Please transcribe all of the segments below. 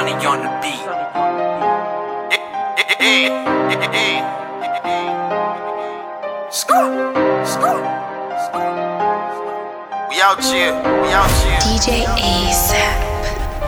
Sunny on the beat. Score, score, score. We out here, we out here. DJ ASAP.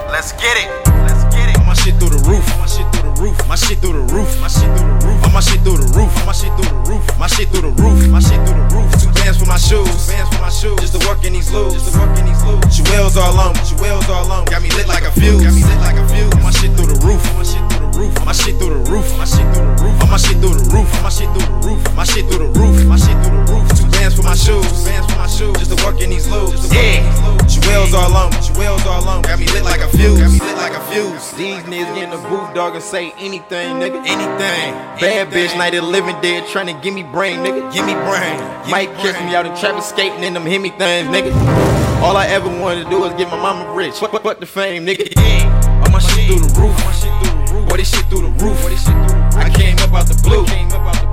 Let's get it, let's get it. My shit through the roof, my shit through the roof, my shit through the roof, my shit through the roof, my shit through the roof, my shit through the roof, my shit through the roof, my shit through the roof. Two bands for my shoes, bands for my shoes, just to work in these loops, just to work in these loops. Jewels all on, jewels all on, got me lit like a fuse, got me lit like a fuse. My shit through the roof, my shit through the roof, my shit through the roof, my shit through the roof, my shit through the roof, my shit through the roof, my shit through the roof, my shit through the roof. Two bands for my shoes, bands for my shoes, just to work in these loops, yeah. Jewels all on, jewels all on, got me lit like a fuse, got me lit like a fuse. These niggas get in the booth, dog, and say anything, nigga, anything. Bad bitch, night of living dead, trying to give me brain, nigga, give me brain. Might catch me out in traffic skating in them hemi things, nigga. All I ever wanted to do was get my mama rich, fuck, fuck, fuck the fame, nigga. Yeah. All my shit through the roof, my shit through the roof. Boy, this shit through the roof. I came up out the blue.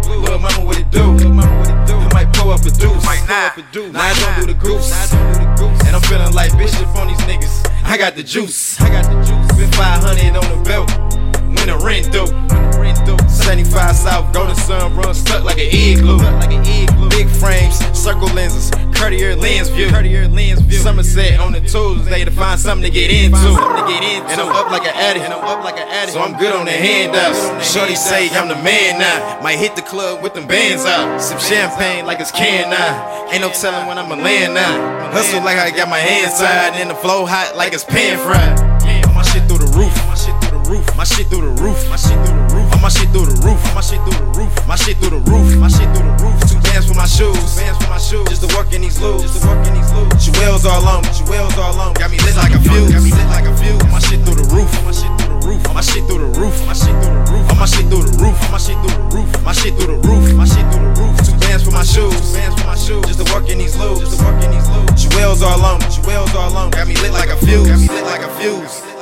Little mama, what it do? I might pull up a deuce. Now I don't do the goose. And I'm feeling like bishop on these niggas. I got the juice. I got the juice. Spent 500 on the belt. When the rent due. 75 South, golden sun run stuck like an igloo. Like an igloo. Big frames, circle lenses, Cartier lens view. Cartier lens view. Somerset on the Tuesday to find something to get into. To get into. And I'm up like an addict. And I'm up like an addict. So I'm good on the handouts. Shorty say I'm the man now. Might hit the club with them bands out. Sip champagne like it's can now. Ain't no telling when I'ma land now. Hustle like I got my hands tied. And the flow hot like it's pan fried. My shit through the roof. Roof. My shit through the roof. My shit through the roof. My shit through the roof. My shit through the roof. My shit through the roof. My shit through the roof. Two bands for my shoes. Bands for my shoes. Just to work in these loops. Just to work in these loops. Jewels all on. Jewels all on. Got me lit like a fuse. Got me lit like a fuse. My shit through the roof. My shit through the roof. My shit through the roof. My shit through the roof. My shit through the roof. My shit through the roof. My shit through the roof. My shit through the roof. Two bands for my shoes. Bands for my shoes. Just to work in these loops. Just to work in these loops. Jewels all on. Jewels all on. Got me lit like a fuse. Got me lit like a fuse.